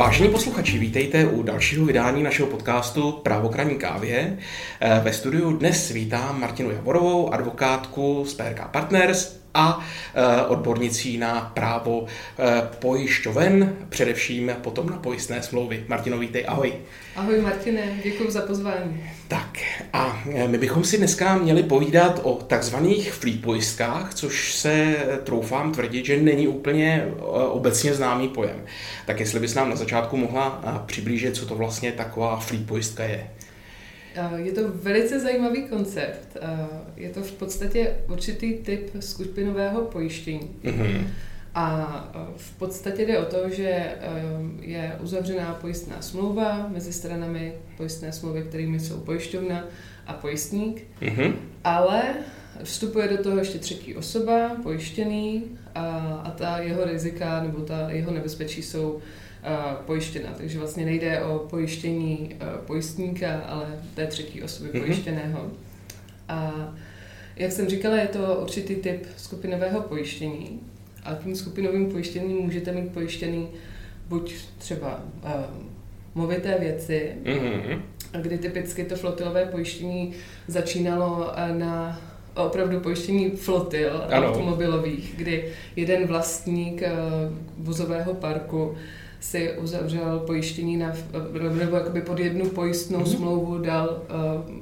Vážení posluchači, vítejte u dalšího vydání našeho podcastu Právokraní kávě. Eh, ve studiu dnes vítám Martinu Javorovou, advokátku z PRK Partners a eh, odbornicí na právo eh, pojišťoven, především potom na pojistné smlouvy. Martino, vítej, ahoj. Ahoj Martine, děkuji za pozvání. Tak a my bychom si dneska měli povídat o takzvaných free pojistkách, což se troufám tvrdit, že není úplně obecně známý pojem. Tak jestli bys nám na začátku mohla přiblížit, co to vlastně taková free pojistka je. Je to velice zajímavý koncept. Je to v podstatě určitý typ skupinového pojištění. Mm-hmm. A v podstatě jde o to, že je uzavřená pojistná smlouva mezi stranami pojistné smlouvy, kterými jsou pojišťovna a pojistník, mm-hmm. ale vstupuje do toho ještě třetí osoba, pojištěný, a, a ta jeho rizika nebo ta jeho nebezpečí jsou pojištěna. Takže vlastně nejde o pojištění pojistníka, ale té třetí osoby mm-hmm. pojištěného. A jak jsem říkala, je to určitý typ skupinového pojištění. A tím skupinovým pojištěním můžete mít pojištěný buď třeba uh, movité věci, mm-hmm. kdy typicky to flotilové pojištění začínalo na opravdu pojištění flotil ano. automobilových, kdy jeden vlastník vozového parku si uzavřel pojištění na, nebo jakoby pod jednu pojistnou mm-hmm. smlouvu dal, uh,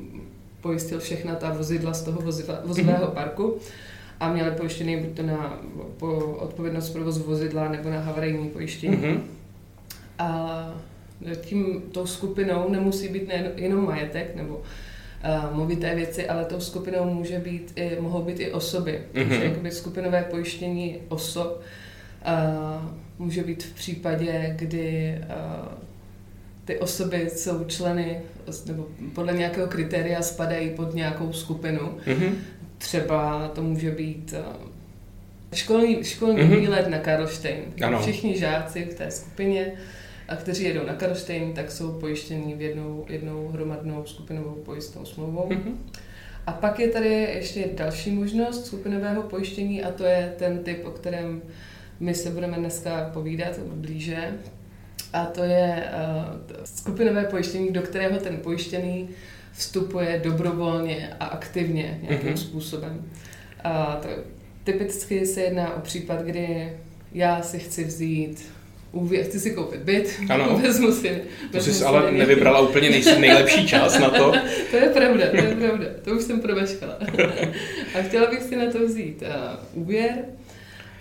pojistil všechna ta vozidla z toho voziva, vozového mm-hmm. parku a měli pojištěný buď to na po odpovědnost provozu vozidla nebo na havarijní pojištění. Mm-hmm. A tím tou skupinou nemusí být nejen, jenom majetek nebo uh, movité věci, ale tou skupinou může být i, mohou být i osoby. Mm-hmm. Takže jakoby skupinové pojištění osob uh, může být v případě, kdy uh, ty osoby jsou členy, nebo podle nějakého kritéria spadají pod nějakou skupinu. Mm-hmm. Třeba to může být uh, školní, školní mm-hmm. výlet na Karlštejn. Všichni žáci v té skupině, a kteří jedou na Karlštejn, tak jsou pojištění v jednou, jednou hromadnou skupinovou pojistnou smlouvou. Mm-hmm. A pak je tady ještě další možnost skupinového pojištění a to je ten typ, o kterém my se budeme dneska povídat blíže. A to je uh, skupinové pojištění, do kterého ten pojištěný vstupuje dobrovolně a aktivně nějakým mm-hmm. způsobem. A to, typicky se jedná o případ, kdy já si chci vzít úvěr, chci si koupit byt, ano. vezmu si... To jsi ale nevím. nevybrala úplně nej, nejlepší čas na to. to je pravda, to je pravda, to už jsem promeškala. a chtěla bych si na to vzít uh, úvěr,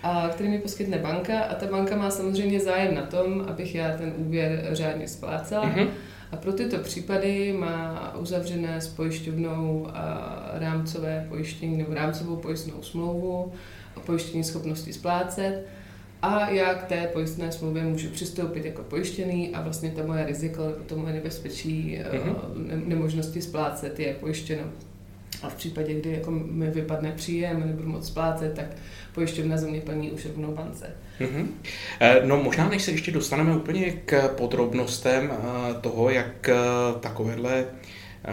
a který mi poskytne banka a ta banka má samozřejmě zájem na tom, abych já ten úvěr řádně splácela. Mm-hmm. A pro tyto případy má uzavřené s pojišťovnou rámcové pojištění nebo rámcovou pojistnou smlouvu o pojištění schopnosti splácet. A já k té pojistné smlouvě můžu přistoupit jako pojištěný a vlastně to moje riziko, to moje nebezpečí mm-hmm. nemožnosti splácet je pojištěno. A v případě, kdy jako mi vypadne příjem, nebudu moc splácet, tak pojišťovna za mě plní už rovnou bance. Mm-hmm. No možná, než se ještě dostaneme úplně k podrobnostem eh, toho, jak eh, takovéhle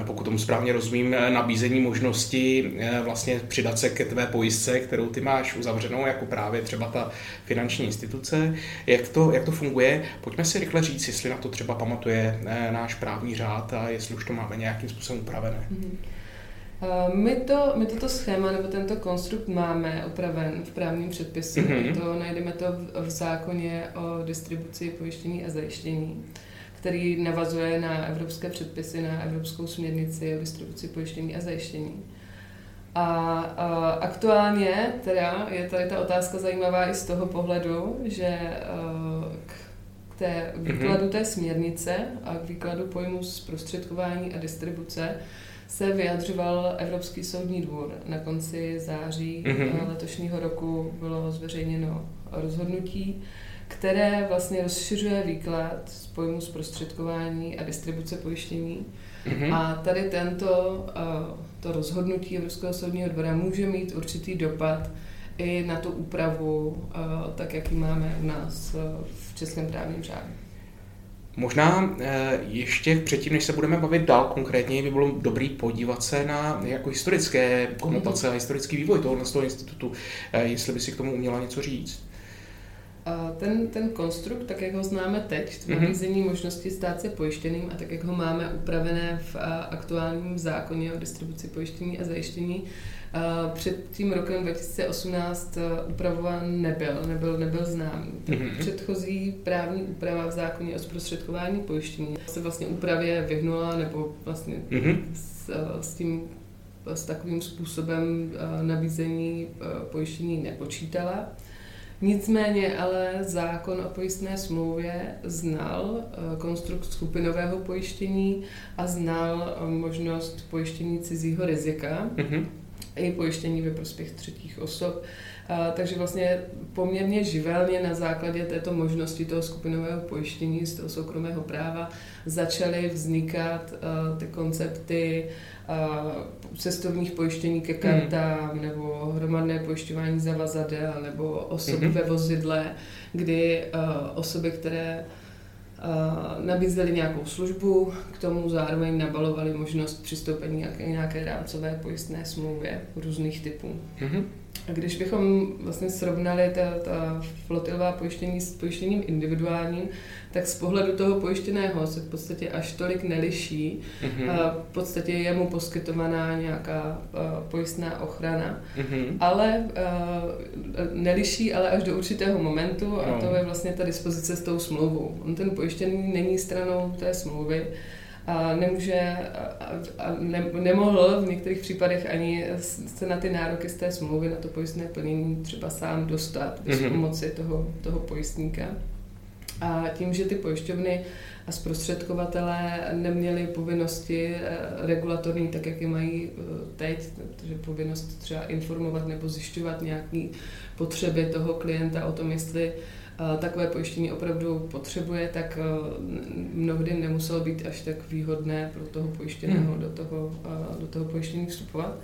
pokud tomu správně rozumím, nabízení možnosti vlastně přidat se ke tvé pojistce, kterou ty máš uzavřenou jako právě třeba ta finanční instituce. Jak to, jak to funguje? Pojďme si rychle říct, jestli na to třeba pamatuje náš právní řád a jestli už to máme nějakým způsobem upravené. Mm-hmm. Eh, my, to, my toto schéma nebo tento konstrukt máme upraven v právním předpisu. Mm-hmm. To najdeme to v, v zákoně o distribuci pojištění a zajištění, který navazuje na evropské předpisy, na evropskou směrnici o distribuci pojištění a zajištění. A, a aktuálně teda je tady ta otázka zajímavá i z toho pohledu, že eh, k té výkladu té směrnice a k výkladu pojmu zprostředkování a distribuce se vyjadřoval Evropský soudní dvůr. Na konci září mm-hmm. letošního roku bylo zveřejněno rozhodnutí, které vlastně rozšiřuje výklad z pojmu zprostředkování a distribuce pojištění. Mm-hmm. A tady tento eh, to rozhodnutí Evropského soudního dvora může mít určitý dopad i na tu úpravu, eh, tak jak ji máme u nás v českém právním řádu. Možná eh, ještě předtím, než se budeme bavit dál konkrétně, by bylo dobrý podívat se na jako historické konotace a historický vývoj tohoto toho institutu, eh, jestli by si k tomu uměla něco říct. ten, ten konstrukt, tak jak ho známe teď, to nabízení mm-hmm. možnosti stát se pojištěným a tak jak ho máme upravené v aktuálním zákoně o distribuci pojištění a zajištění, před tím rokem 2018 upravován nebyl, nebyl, nebyl známý. Mm-hmm. Předchozí právní úprava v zákoně o zprostředkování pojištění se vlastně úpravě vyhnula nebo vlastně mm-hmm. s, s tím s takovým způsobem nabízení pojištění nepočítala. Nicméně ale zákon o pojistné smlouvě znal konstrukt skupinového pojištění a znal možnost pojištění cizího rizika. Mm-hmm i pojištění ve prospěch třetích osob. A, takže vlastně poměrně živelně na základě této možnosti toho skupinového pojištění z toho soukromého práva začaly vznikat a, ty koncepty a, cestovních pojištění ke kartám hmm. nebo hromadné pojišťování zavazadel nebo osoby hmm. ve vozidle, kdy a, osoby, které nabízeli nějakou službu, k tomu zároveň nabalovali možnost přistoupení nějaké, nějaké rámcové pojistné smlouvě různých typů. Mm-hmm. A když bychom vlastně srovnali ta, ta flotilová pojištění s pojištěním individuálním, tak z pohledu toho pojištěného se v podstatě až tolik neliší. Mm-hmm. A v podstatě je mu poskytovaná nějaká pojistná ochrana, mm-hmm. ale neliší ale až do určitého momentu no. a to je vlastně ta dispozice s tou smlouvou. On ten pojištěný není stranou té smlouvy, nemůže ne, nemohl v některých případech ani se na ty nároky z té smlouvy, na to pojistné plnění třeba sám dostat bez mm-hmm. pomoci toho, toho pojistníka. A tím, že ty pojišťovny a zprostředkovatelé neměli povinnosti eh, regulatorní, tak jak je mají eh, teď, takže povinnost třeba informovat nebo zjišťovat nějaké potřeby toho klienta o tom, jestli takové pojištění opravdu potřebuje, tak mnohdy nemuselo být až tak výhodné pro toho pojištěného hmm. do, toho, do toho pojištění vstupovat.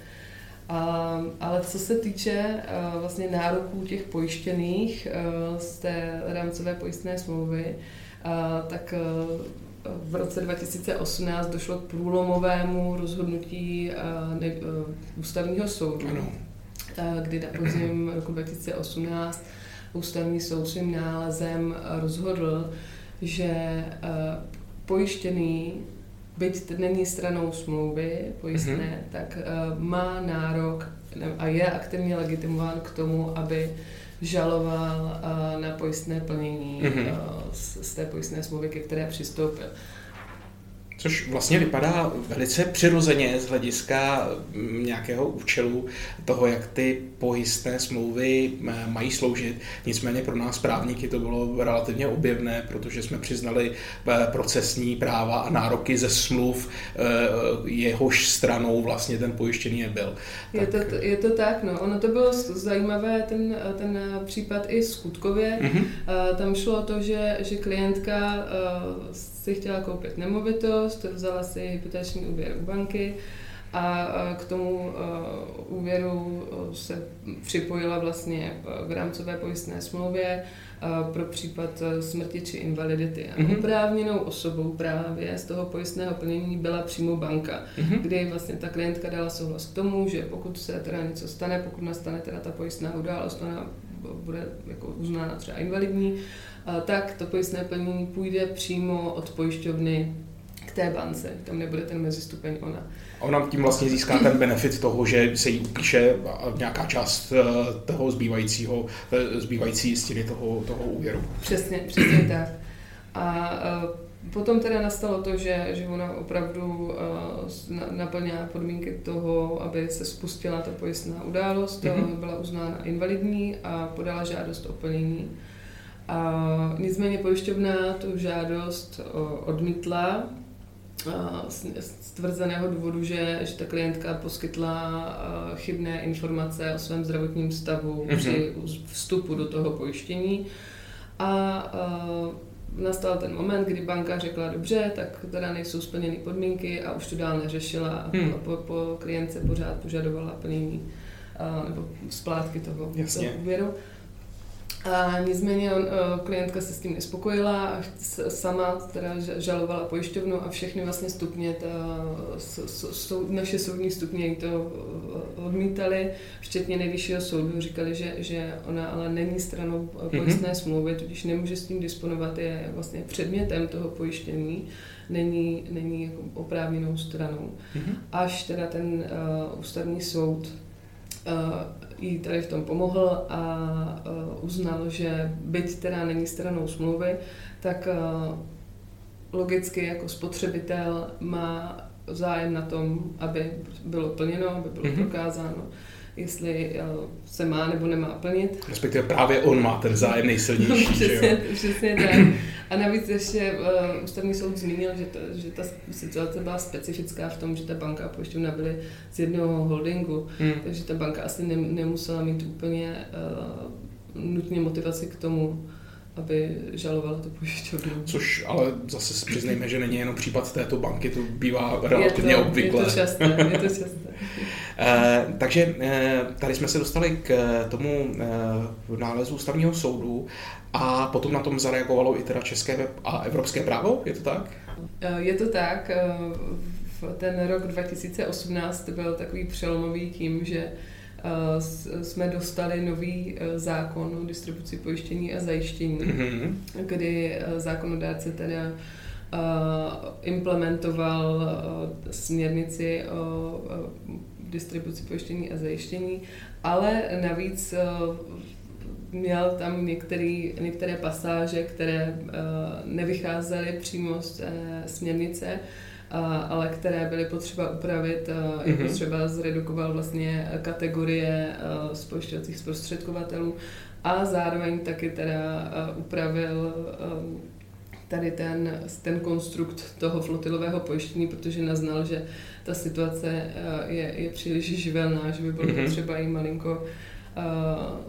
A, ale co se týče vlastně nároků těch pojištěných z té rámcové pojistné smlouvy, tak v roce 2018 došlo k průlomovému rozhodnutí ústavního soudu, ano. kdy na podzim roku 2018 ústavní soud svým nálezem rozhodl, že eh, pojištěný, byť není stranou smlouvy pojistné, mm-hmm. tak eh, má nárok a je aktivně legitimován k tomu, aby žaloval eh, na pojistné plnění mm-hmm. z té pojistné smlouvy, ke které přistoupil. Což vlastně vypadá velice přirozeně z hlediska mm, nějakého účelu toho, jak ty pojistné smlouvy eh, mají sloužit. Nicméně pro nás právníky to bylo relativně objevné, protože jsme přiznali eh, procesní práva a nároky ze smluv, eh, jehož stranou vlastně ten pojištěný nebyl. Je, tak... to, je to tak, no. Ono to bylo zajímavé, ten, ten případ i skutkově. Mm-hmm. Tam šlo o to, že, že klientka si chtěla koupit nemovitost, vzala si hypoteční úvěr u banky a k tomu úvěru se připojila vlastně v rámcové pojistné smlouvě pro případ smrti či invalidity. A mm-hmm. oprávněnou osobou právě z toho pojistného plnění byla přímo banka, mm-hmm. kdy vlastně ta klientka dala souhlas k tomu, že pokud se teda něco stane, pokud nastane teda ta pojistná událost, ona bude jako uznána třeba invalidní, tak to pojistné plnění půjde přímo od pojišťovny k té bance, tam nebude ten mezistupeň ona. Ona tím vlastně získá ten benefit toho, že se jí upíše nějaká část eh, toho zbývajícího, eh, zbývající jistiny toho, toho úvěru. Přesně, přesně tak. A eh, Potom teda nastalo to, že, že ona opravdu naplňá podmínky toho, aby se spustila ta pojistná událost, mm-hmm. byla uznána invalidní a podala žádost o plnění. A nicméně pojišťovna tu žádost odmítla z tvrzeného důvodu, že, že ta klientka poskytla chybné informace o svém zdravotním stavu mm-hmm. při vstupu do toho pojištění. A nastal ten moment, kdy banka řekla, dobře, tak teda nejsou splněny podmínky a už to dál neřešila a hmm. po, po klientce pořád požadovala plnění nebo splátky toho, toho úvěru. A nicméně on, klientka se s tím nespokojila a sama teda žalovala pojišťovnu a všechny vlastně stupně, ta, sou, naše soudní stupně jí to odmítali, včetně nejvyššího soudu, říkali, že, že ona ale není stranou pojistné mm-hmm. smlouvy, tudíž nemůže s tím disponovat, je vlastně předmětem toho pojištění, není, není jako oprávněnou stranou. Mm-hmm. Až teda ten uh, ústavní soud uh, jí tady v tom pomohl a uznal, že byť teda není stranou smlouvy, tak logicky jako spotřebitel má zájem na tom, aby bylo plněno, aby bylo mm-hmm. prokázáno, jestli eh, se má nebo nemá plnit. Respektive právě on má ten zájem nejsilnější. přesně, přesně tak. A navíc ještě uh, ústavní soud zmínil, že, to, že ta situace byla specifická v tom, že ta banka a pojišťovna byly z jednoho holdingu, hmm. takže ta banka asi ne, nemusela mít úplně uh, nutně motivaci k tomu, aby žalovala tu pojišťovnu. Což ale zase přiznejme, že není jenom případ této banky, to bývá relativně je to, obvyklé. Je to časté, je to časté. Eh, takže eh, tady jsme se dostali k eh, tomu nálezu ústavního soudu a potom na tom zareagovalo i teda české a evropské právo, je to tak? Je to tak. Ten rok 2018 byl takový přelomový tím, že jsme dostali nový zákon o distribuci pojištění a zajištění, mm-hmm. kdy zákonodárce teda implementoval směrnici o distribuci pojištění a zajištění, ale navíc eh, měl tam některý, některé pasáže, které uh, nevycházely přímo z uh, směrnice, uh, ale které byly potřeba upravit. Mm-hmm. Je potřeba zredukoval vlastně kategorie spojišťovacích zprostředkovatelů a zároveň taky teda upravil tady ten, ten konstrukt toho flotilového pojištění, protože naznal, že ta situace eh, je, je příliš živelná, že by bylo mm-hmm. potřeba jí malinko uh,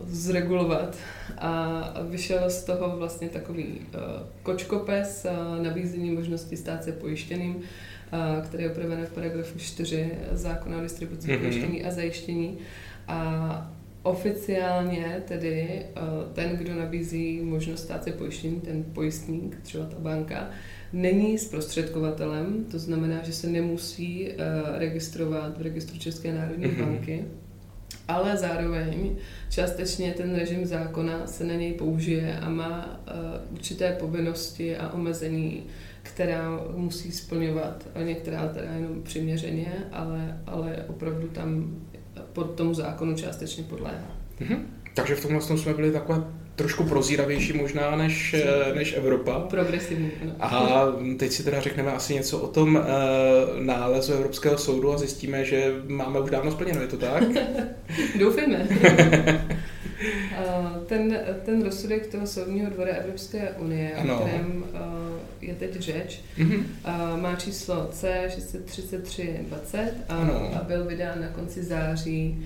zregulovat. A vyšel z toho vlastně takový uh, kočkopes, uh, nabízení možnosti stát se pojištěným, uh, který je upraven v paragrafu 4 zákona o distribuci mm-hmm. pojištění a zajištění. A oficiálně tedy ten, kdo nabízí možnost stát se pojištění, ten pojistník, třeba ta banka, není zprostředkovatelem, to znamená, že se nemusí uh, registrovat v registru České národní mm-hmm. banky, ale zároveň částečně ten režim zákona se na něj použije a má uh, určité povinnosti a omezení, která musí splňovat, některá teda jenom přiměřeně, ale, ale opravdu tam pod tomu zákonu částečně podléhá. Mm-hmm. Takže v tomhle jsme byli takové trošku prozíravější možná než, eh, než Evropa. Progresivní. No. A teď si teda řekneme asi něco o tom uh, nálezu Evropského soudu a zjistíme, že máme už dávno splněno, je to tak? Doufejme. ten, ten rozsudek toho soudního dvora Evropské unie, ano. o kterém uh, je teď řeč, mm-hmm. má číslo C63320 a, a byl vydán na konci září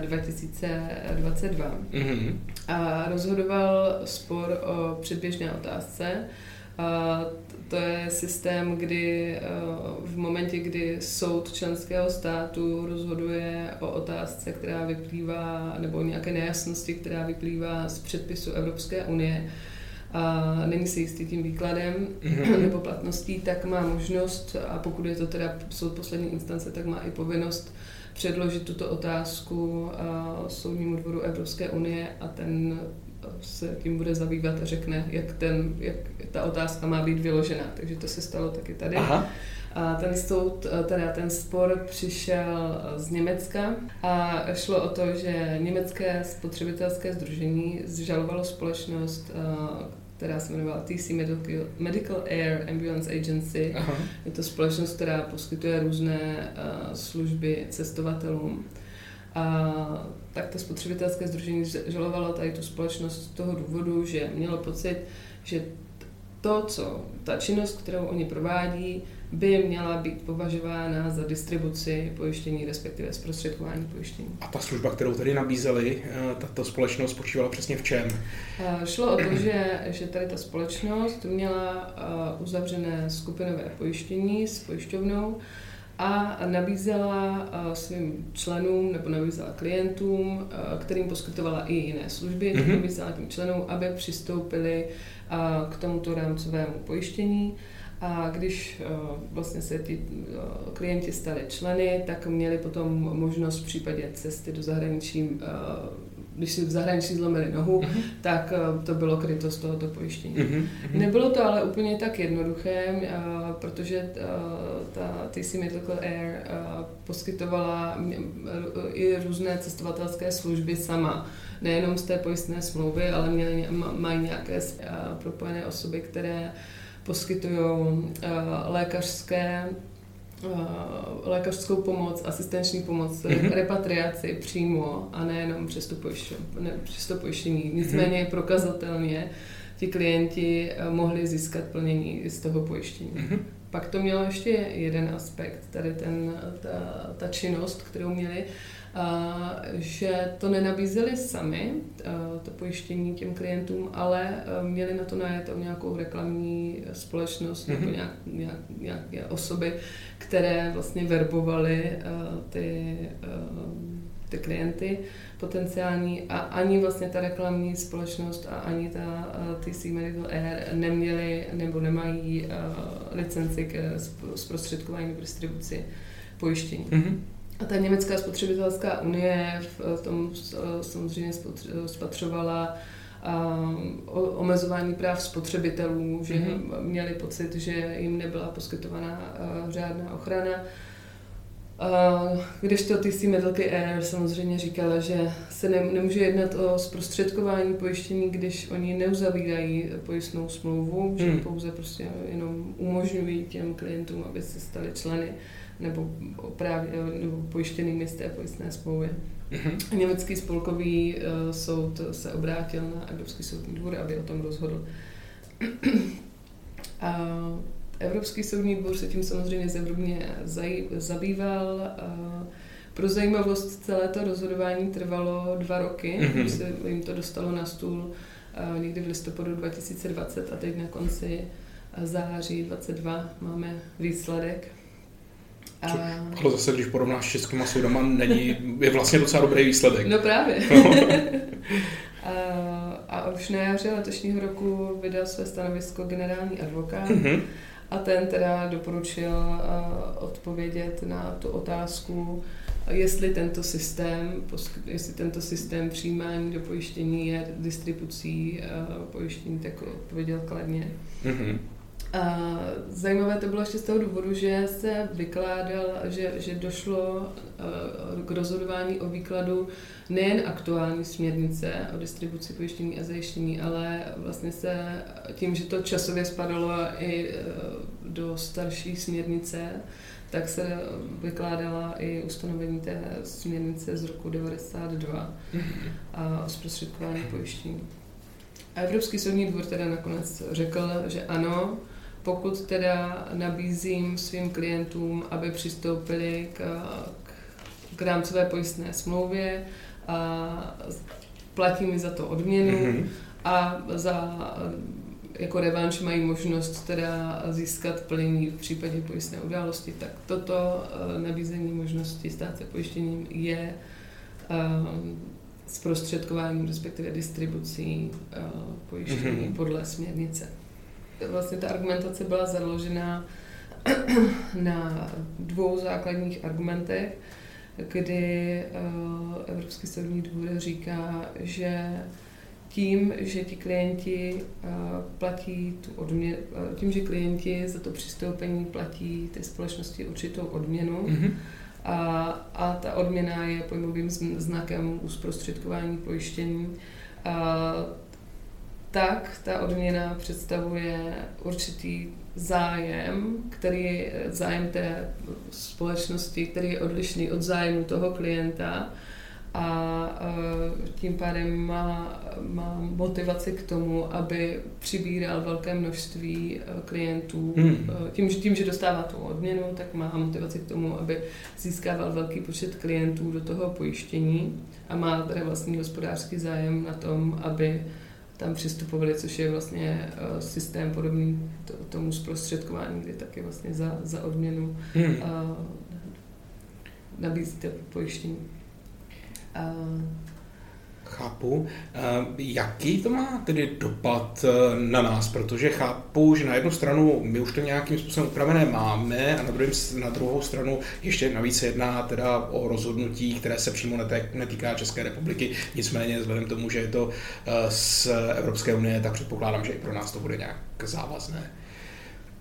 2022. Mm-hmm. A rozhodoval spor o předběžné otázce. To je systém, kdy v momentě, kdy soud členského státu rozhoduje o otázce, která vyplývá, nebo nějaké nejasnosti, která vyplývá z předpisu Evropské unie, a není si jistý tím výkladem mm-hmm. nebo platností, tak má možnost, a pokud je to teda soud poslední instance, tak má i povinnost předložit tuto otázku Soudnímu dvoru Evropské unie a ten se tím bude zabývat a řekne, jak, ten, jak ta otázka má být vyložena. Takže to se stalo taky tady. Aha. A ten soud, teda ten spor přišel z Německa a šlo o to, že německé spotřebitelské združení zžalovalo společnost, která se jmenovala TC Medical, Medical Air Ambulance Agency. Aha. Je to společnost, která poskytuje různé služby cestovatelům. A tak to spotřebitelské združení žalovalo tady tu společnost z toho důvodu, že mělo pocit, že to, co ta činnost, kterou oni provádí, by měla být považována za distribuci pojištění, respektive zprostředkování pojištění. A ta služba, kterou tady nabízeli, eh, tato společnost spočívala přesně v čem? Eh, šlo o to, že, že tady ta společnost měla eh, uzavřené skupinové pojištění s pojišťovnou a nabízela svým členům nebo nabízela klientům, kterým poskytovala i jiné služby, mm-hmm. nabízela tím členům, aby přistoupili k tomuto rámcovému pojištění. A když vlastně se ti klienti stali členy, tak měli potom možnost v případě cesty do zahraničí když si v zahraničí zlomili nohu, uh-huh. tak uh, to bylo kryto z tohoto pojištění. Uh-huh. Nebylo to ale úplně tak jednoduché, uh, protože uh, ta TC Medical Air poskytovala i různé cestovatelské služby sama. Nejenom z té pojistné smlouvy, ale měli, mají nějaké propojené osoby, které poskytují lékařské Eh, lékařskou pomoc, asistenční pomoc, mm-hmm. repatriaci přímo a nejenom přes, pojišť, ne, přes to pojištění. Nicméně mm-hmm. prokazatelně ti klienti eh, mohli získat plnění z toho pojištění. Mm-hmm. Pak to mělo ještě jeden aspekt, tady ten, ta, ta činnost, kterou měli, že to nenabízeli sami, to pojištění těm klientům, ale měli na to najet nějakou reklamní společnost nebo mhm. nějak, nějak, nějaké osoby, které vlastně verbovaly ty, ty klienty potenciální a ani vlastně ta reklamní společnost a ani ta TC Medical Air neměli nebo nemají licenci k zprostředkování distribuci pojištění. Mm-hmm. A ta německá spotřebitelská unie v tom samozřejmě spatřovala omezování práv spotřebitelů, že mm-hmm. měli pocit, že jim nebyla poskytovaná žádná ochrana. Když to TC Medalky Air samozřejmě říkala, že se ne, nemůže jednat o zprostředkování pojištění, když oni neuzavírají pojistnou smlouvu, že hmm. pouze prostě jenom umožňují těm klientům, aby se stali členy nebo, právě, nebo pojištěnými z té pojistné smlouvy. Mm-hmm. Německý spolkový uh, soud se obrátil na Evropský soudní dvůr, aby o tom rozhodl. A Evropský soudní dvůr se tím samozřejmě zevrubně zabýval. A pro zajímavost celé to rozhodování trvalo dva roky, mm-hmm. když se jim to dostalo na stůl někdy v listopadu 2020 a teď na konci září 22 máme výsledek. A... Ale zase, když porovnáš s českýma soudama, není, je vlastně docela dobrý výsledek. No právě. No. a, už na jaře letošního roku vydal své stanovisko generální advokát mm-hmm. a ten teda doporučil odpovědět na tu otázku, jestli tento systém, jestli tento systém přijímání do pojištění je distribucí pojištění, tak odpověděl kladně. Mm-hmm. A zajímavé to bylo ještě z toho důvodu, že se vykládal, že, že došlo eh, k rozhodování o výkladu nejen aktuální směrnice o distribuci pojištění a zajištění, ale vlastně se tím, že to časově spadalo i eh, do starší směrnice, tak se vykládala i ustanovení té směrnice z roku 92 a o zprostředkování pojištění. A Evropský soudní dvůr teda nakonec řekl, že ano, pokud teda nabízím svým klientům, aby přistoupili k, k, k rámcové pojistné smlouvě, a platí mi za to odměnu mm-hmm. a za jako revanš mají možnost teda získat plnění v případě pojistné události, tak toto eh, nabízení možnosti stát se pojištěním je um, zprostředkováním, respektive distribucí uh, pojištění mm-hmm. podle směrnice vlastně ta argumentace byla založena na dvou základních argumentech, kdy eh, Evropský soudní dvůr říká, že tím, že ti klienti eh, platí tu odměnu, eh, tím, že klienti za to přistoupení platí té společnosti určitou odměnu, mm-hmm. a, a ta odměna je pojmovým znakem zprostředkování pojištění, a tak ta odměna představuje určitý zájem, který je zájem té společnosti, který je odlišný od zájmu toho klienta a tím pádem má, má motivaci k tomu, aby přibíral velké množství e, klientů. Hmm. E, tím, tím, že dostává tu odměnu, tak má motivaci k tomu, aby získával velký počet klientů do toho pojištění a má tedy vlastní hospodářský zájem na tom, aby tam přistupovali, což je vlastně eh, systém podobný tomu zprostředkování, kdy taky vlastně za, za odměnu hmm. Eh, nabízíte pojištění. Eh, Chápu. Eh, jaký to má tedy dopad eh, na nás? Protože chápu, že na jednu stranu my už to nějakým způsobem upravené máme a na, druhém, na druhou stranu ještě navíc se jedná teda o rozhodnutí, které se přímo netýká České republiky. Nicméně vzhledem tomu, že je to eh, z Evropské unie, tak předpokládám, že i pro nás to bude nějak závazné.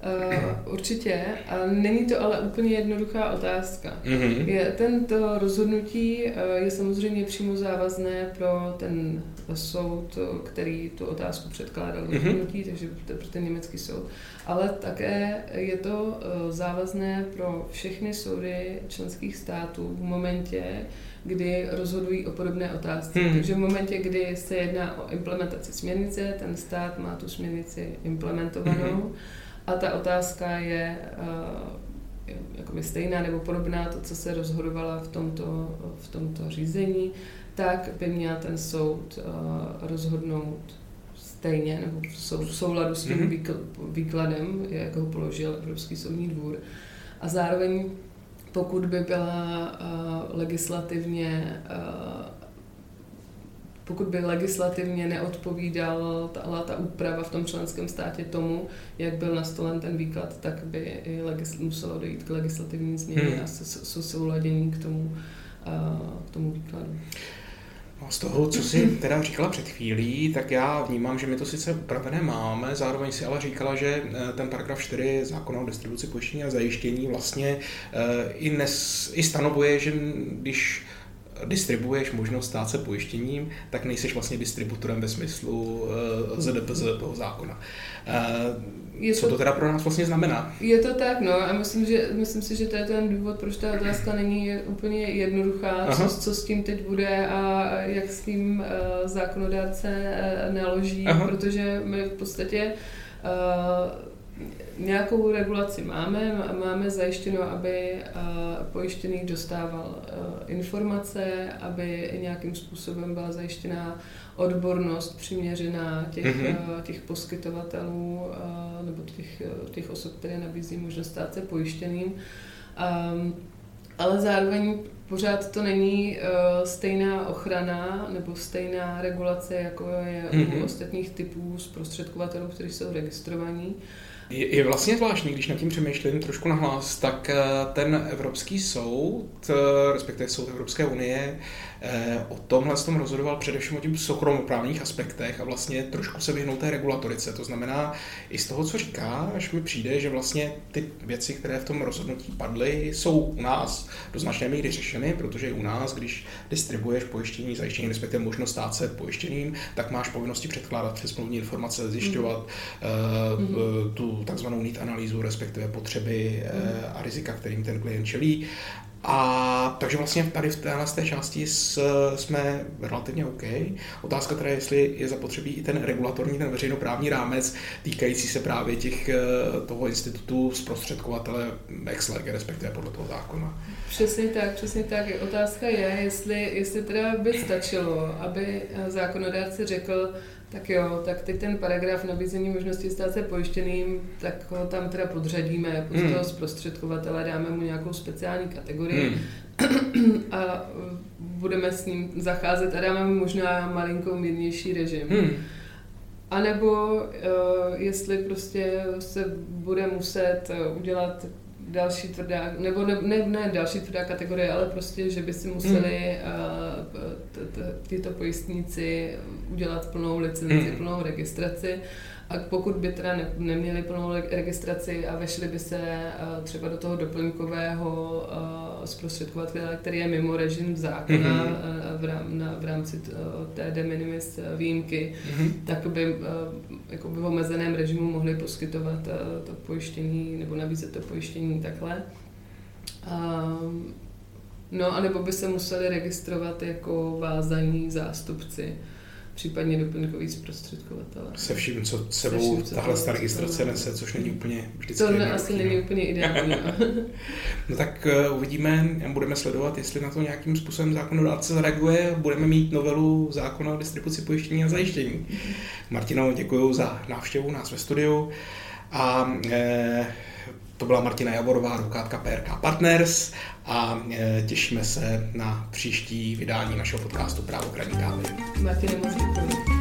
Uh, určitě. A není to ale úplně jednoduchá otázka. Mm-hmm. Je, tento rozhodnutí uh, je samozřejmě přímo závazné pro ten soud, který tu otázku předkládal mm-hmm. rozhodnutí, takže pro ten německý soud. Ale také je to uh, závazné pro všechny soudy členských států v momentě, kdy rozhodují o podobné otázce. Hmm. Takže v momentě, kdy se jedná o implementaci směrnice, ten stát má tu směrnici implementovanou, hmm a ta otázka je uh, jakoby stejná nebo podobná to, co se rozhodovala v tomto, v tomto řízení, tak by měl ten soud uh, rozhodnout stejně nebo v, sou, v souladu s tím mm-hmm. výkladem, jak ho položil Evropský soudní dvůr. A zároveň, pokud by byla uh, legislativně pokud by legislativně neodpovídala ta, ta úprava v tom členském státě tomu, jak byl nastolen ten výklad, tak by i legis, muselo dojít k legislativní změně hmm. a souladění k tomu, k tomu výkladu. No, z toho, co jsi teda říkala před chvílí, tak já vnímám, že my to sice upravené máme, zároveň si ale říkala, že e, ten paragraf 4 zákona o distribuci pojištění a zajištění vlastně e, i, nes, i stanovuje, že když distribuuješ možnost stát se pojištěním, tak nejseš vlastně distributorem ve smyslu uh, eh, ZDPZ toho zákona. Uh, je co to, to teda pro nás vlastně znamená? Je to tak, no a myslím, že, myslím si, že to je ten důvod, proč ta otázka není úplně jednoduchá, co, co s tím teď bude a jak s tím uh, zákonodárce uh, naloží, Aha. protože my v podstatě uh, nějakou regulaci máme, máme zajištěno, aby eh, pojištěný dostával eh, informace, aby nějakým způsobem byla zajištěná odbornost přiměřená těch, mm-hmm. těch poskytovatelů nebo těch, těch osob, které nabízí možnost stát se pojištěným. Um, ale zároveň pořád to není uh, stejná ochrana nebo stejná regulace, jako je mm-hmm. u mhm. ostatních typů zprostředkovatelů, kteří jsou registrovaní. Je, vlastně zvláštní, když nad tím přemýšlím trošku nahlas, tak eh, ten Evropský soud, eh, respektive soud Evropské unie, o tomhle tom rozhodoval především o těch soukromoprávních aspektech a vlastně trošku se vyhnout té regulatorice. To znamená, i z toho, co říkáš, mi přijde, že vlastně ty věci, které v tom rozhodnutí padly, jsou u nás do značné míry řešeny, protože u nás, když distribuješ pojištění, zajištění, respektive možnost stát se pojištěným, tak máš povinnosti předkládat přes smluvní informace, zjišťovat mm. uh, tu takzvanou need analýzu, respektive potřeby uh, a rizika, kterým ten klient čelí. A takže vlastně tady v téhle té části jsme relativně OK. Otázka teda, jestli je zapotřebí i ten regulatorní, ten veřejnoprávní rámec týkající se právě těch, eh, toho institutu zprostředkovatele ex lege, respektive podle toho zákona. Přesně tak, přesně tak. Otázka je, jestli, jestli teda by stačilo, aby zákonodárce řekl, tak jo, tak teď ten paragraf nabízení možnosti stát se pojištěným, tak ho tam teda podřadíme pod hmm. toho zprostředkovatele, dáme mu nějakou speciální kategorii hmm. a budeme s ním zacházet a dáme mu možná malinkou mírnější režim. Hmm. A nebo uh, jestli prostě se bude muset udělat další tvrdá, nebo ne, ne, ne další tvrdá kategorie, ale prostě, že by si museli uh, tyto pojistníci udělat plnou licenci, mm. plnou registraci a pokud by teda ne, neměli plnou registraci a vešli by se uh, třeba do toho doplňkového uh, zprostředkovatele, který je mimo režim zákona mm-hmm. uh, v, rám, na, v rámci t, uh, té de minimis výjimky, mm-hmm. tak by uh, jako by v omezeném režimu mohli poskytovat uh, to pojištění nebo nabízet to pojištění takhle. Uh, no, anebo by se museli registrovat jako vázaní zástupci případně doplňkový zprostředkovatel. Se vším, co sebou vším, co tahle ta registrace nese, což není úplně vždycky To ne, asi není úplně ideální. No. no tak uh, uvidíme, budeme sledovat, jestli na to nějakým způsobem zákonodárce zareaguje. Budeme mít novelu zákona o distribuci pojištění a zajištění. Martino, děkuji za návštěvu nás ve studiu a uh, To byla Martina Javorová, advokátka PRK Partners a těšíme se na příští vydání našeho podcastu Právo kreditávy. Martina, moc děkuji.